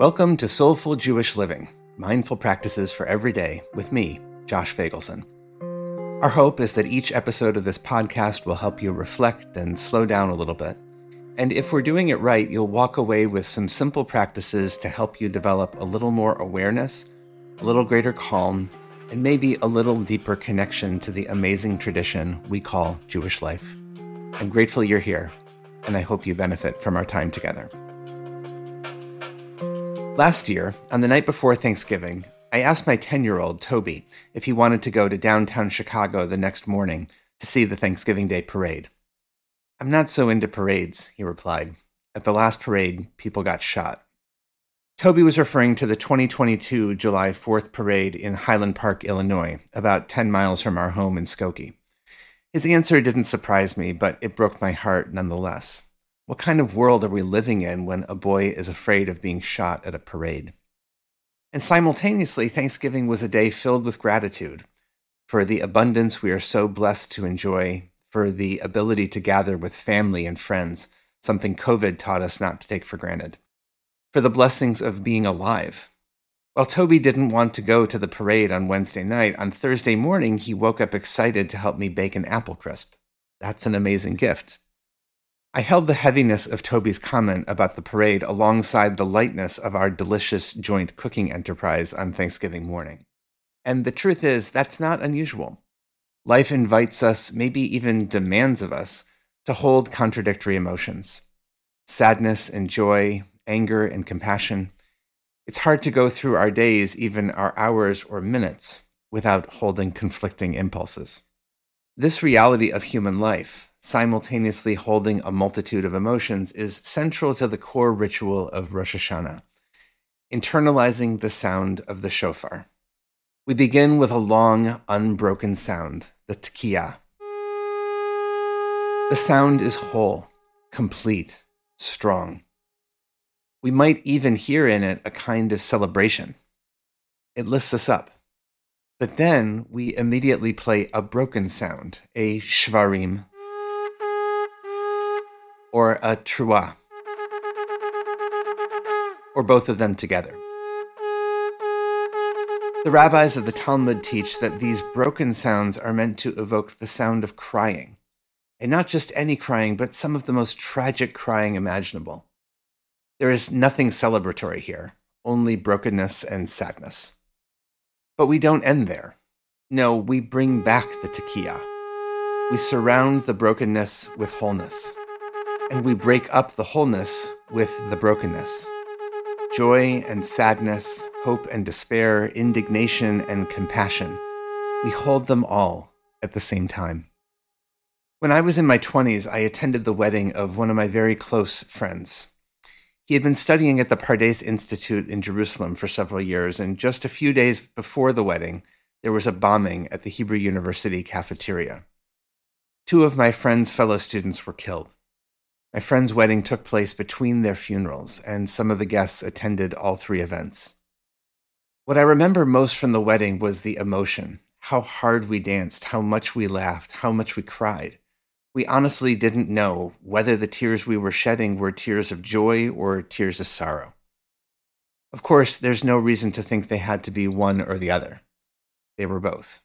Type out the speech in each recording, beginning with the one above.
Welcome to Soulful Jewish Living Mindful Practices for Every Day with me, Josh Feigelson. Our hope is that each episode of this podcast will help you reflect and slow down a little bit. And if we're doing it right, you'll walk away with some simple practices to help you develop a little more awareness, a little greater calm, and maybe a little deeper connection to the amazing tradition we call Jewish life. I'm grateful you're here, and I hope you benefit from our time together. Last year, on the night before Thanksgiving, I asked my 10 year old, Toby, if he wanted to go to downtown Chicago the next morning to see the Thanksgiving Day parade. I'm not so into parades, he replied. At the last parade, people got shot. Toby was referring to the 2022 July 4th parade in Highland Park, Illinois, about 10 miles from our home in Skokie. His answer didn't surprise me, but it broke my heart nonetheless. What kind of world are we living in when a boy is afraid of being shot at a parade? And simultaneously, Thanksgiving was a day filled with gratitude for the abundance we are so blessed to enjoy, for the ability to gather with family and friends, something COVID taught us not to take for granted, for the blessings of being alive. While Toby didn't want to go to the parade on Wednesday night, on Thursday morning he woke up excited to help me bake an apple crisp. That's an amazing gift. I held the heaviness of Toby's comment about the parade alongside the lightness of our delicious joint cooking enterprise on Thanksgiving morning. And the truth is, that's not unusual. Life invites us, maybe even demands of us, to hold contradictory emotions sadness and joy, anger and compassion. It's hard to go through our days, even our hours or minutes, without holding conflicting impulses. This reality of human life, simultaneously holding a multitude of emotions is central to the core ritual of Rosh Hashanah, internalizing the sound of the shofar. We begin with a long, unbroken sound, the tekiah. The sound is whole, complete, strong. We might even hear in it a kind of celebration. It lifts us up. But then we immediately play a broken sound, a shvarim, or a trua, or both of them together. The rabbis of the Talmud teach that these broken sounds are meant to evoke the sound of crying, and not just any crying, but some of the most tragic crying imaginable. There is nothing celebratory here, only brokenness and sadness. But we don't end there. No, we bring back the tekiah. We surround the brokenness with wholeness and we break up the wholeness with the brokenness. Joy and sadness, hope and despair, indignation and compassion, we hold them all at the same time. When I was in my 20s, I attended the wedding of one of my very close friends. He had been studying at the Pardes Institute in Jerusalem for several years, and just a few days before the wedding, there was a bombing at the Hebrew University cafeteria. Two of my friend's fellow students were killed. My friend's wedding took place between their funerals, and some of the guests attended all three events. What I remember most from the wedding was the emotion how hard we danced, how much we laughed, how much we cried. We honestly didn't know whether the tears we were shedding were tears of joy or tears of sorrow. Of course, there's no reason to think they had to be one or the other. They were both.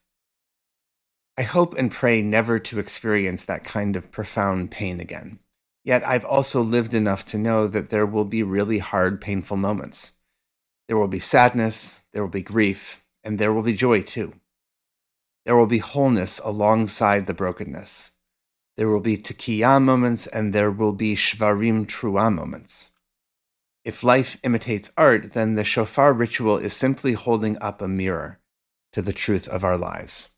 I hope and pray never to experience that kind of profound pain again. Yet I've also lived enough to know that there will be really hard, painful moments. There will be sadness, there will be grief, and there will be joy too. There will be wholeness alongside the brokenness. There will be tekiah moments and there will be shvarim trua moments. If life imitates art, then the shofar ritual is simply holding up a mirror to the truth of our lives.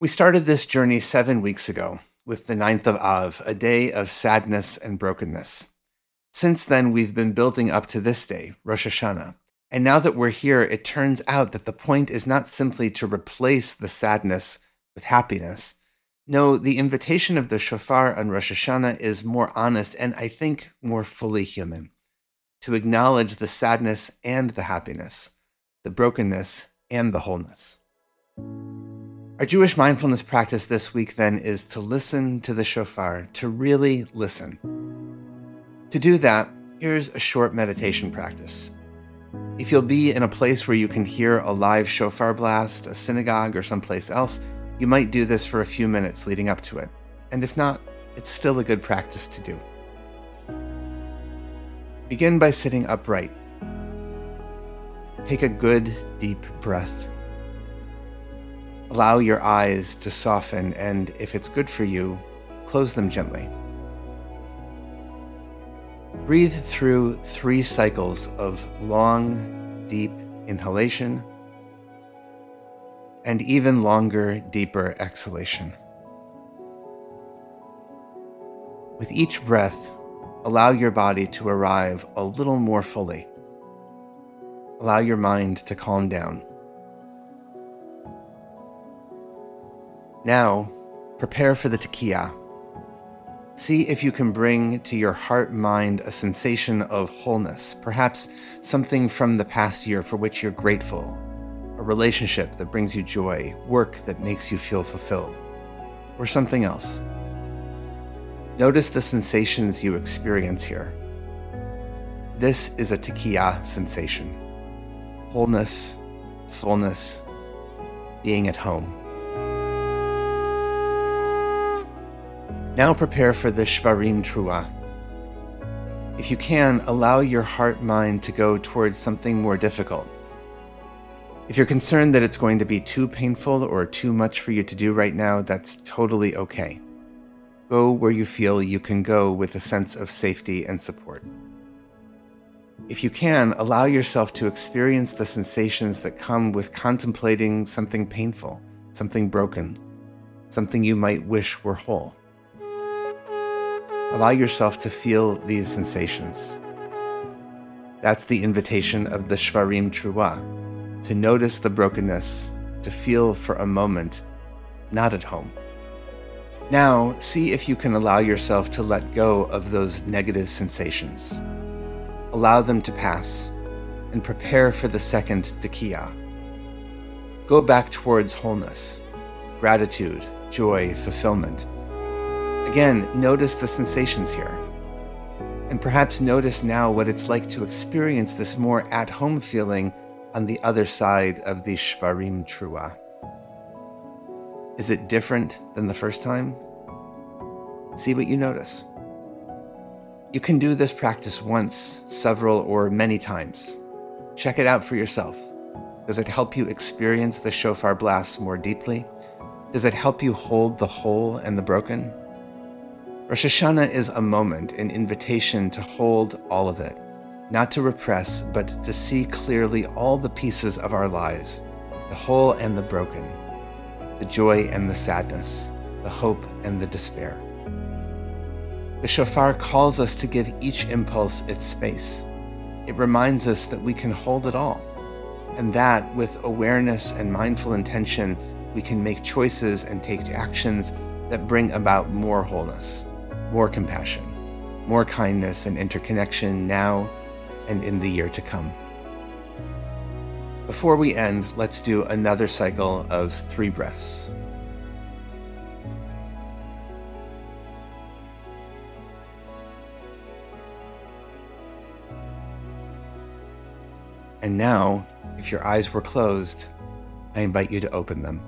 We started this journey seven weeks ago with the ninth of Av, a day of sadness and brokenness. Since then, we've been building up to this day, Rosh Hashanah. And now that we're here, it turns out that the point is not simply to replace the sadness with happiness. No, the invitation of the shofar on Rosh Hashanah is more honest and I think more fully human. To acknowledge the sadness and the happiness, the brokenness and the wholeness. Our Jewish mindfulness practice this week, then, is to listen to the shofar, to really listen. To do that, here's a short meditation practice. If you'll be in a place where you can hear a live shofar blast, a synagogue, or someplace else, you might do this for a few minutes leading up to it. And if not, it's still a good practice to do. Begin by sitting upright. Take a good, deep breath. Allow your eyes to soften, and if it's good for you, close them gently. Breathe through three cycles of long, deep inhalation and even longer, deeper exhalation. With each breath, allow your body to arrive a little more fully. Allow your mind to calm down. Now, prepare for the tekiah. See if you can bring to your heart mind a sensation of wholeness, perhaps something from the past year for which you're grateful, a relationship that brings you joy, work that makes you feel fulfilled, or something else. Notice the sensations you experience here. This is a tekiah sensation wholeness, fullness, being at home. Now prepare for the Shvarim Trua. If you can, allow your heart mind to go towards something more difficult. If you're concerned that it's going to be too painful or too much for you to do right now, that's totally okay. Go where you feel you can go with a sense of safety and support. If you can, allow yourself to experience the sensations that come with contemplating something painful, something broken, something you might wish were whole. Allow yourself to feel these sensations. That's the invitation of the Shvarim Trua, to notice the brokenness, to feel for a moment not at home. Now, see if you can allow yourself to let go of those negative sensations. Allow them to pass and prepare for the second tekiah. Go back towards wholeness, gratitude, joy, fulfillment Again, notice the sensations here. And perhaps notice now what it's like to experience this more at home feeling on the other side of the Shvarim Trua. Is it different than the first time? See what you notice. You can do this practice once, several, or many times. Check it out for yourself. Does it help you experience the shofar blasts more deeply? Does it help you hold the whole and the broken? Rosh Hashanah is a moment, an invitation to hold all of it, not to repress, but to see clearly all the pieces of our lives, the whole and the broken, the joy and the sadness, the hope and the despair. The shofar calls us to give each impulse its space. It reminds us that we can hold it all, and that with awareness and mindful intention, we can make choices and take actions that bring about more wholeness more compassion, more kindness and interconnection now and in the year to come. Before we end, let's do another cycle of three breaths. And now, if your eyes were closed, I invite you to open them.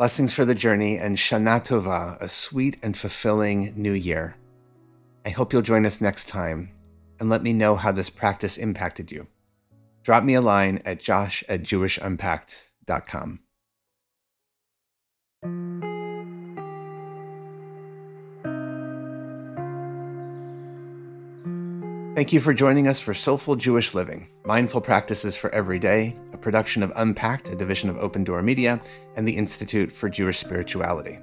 Blessings for the journey and Shana Tova, a sweet and fulfilling new year. I hope you'll join us next time and let me know how this practice impacted you. Drop me a line at josh at jewishunpacked.com. Thank you for joining us for Soulful Jewish Living, mindful practices for every day, a production of Unpacked, a division of OpenDor Media, and the Institute for Jewish Spirituality.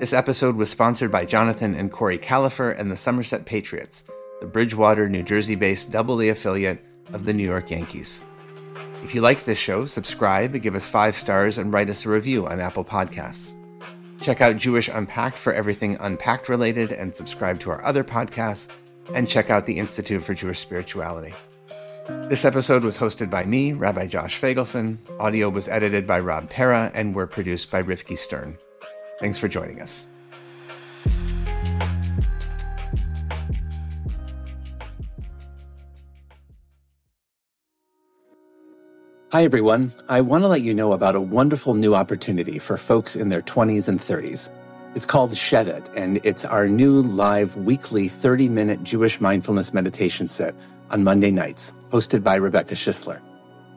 This episode was sponsored by Jonathan and Kori Kalafer and the Somerset Patriots, the Bridgewater, New Jersey based AA affiliate of the New York Yankees. If you like this show, subscribe, give us five stars, and write us a review on Apple Podcasts. Check out Jewish Unpacked for everything unpacked related and subscribe to our other podcasts and check out the Institute for Jewish Spirituality. This episode was hosted by me, Rabbi Josh Feigelson. Audio was edited by Rob Pera and were produced by Rivki Stern. Thanks for joining us. Hi, everyone. I want to let you know about a wonderful new opportunity for folks in their 20s and 30s. It's called Shedit, and it's our new live weekly 30 minute Jewish mindfulness meditation set on Monday nights, hosted by Rebecca Schisler.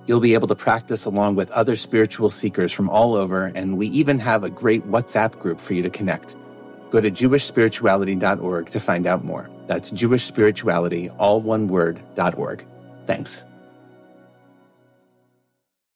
You'll be able to practice along with other spiritual seekers from all over, and we even have a great WhatsApp group for you to connect. Go to jewishspirituality.org to find out more. That's jewishspirituality, all one word, .org. Thanks.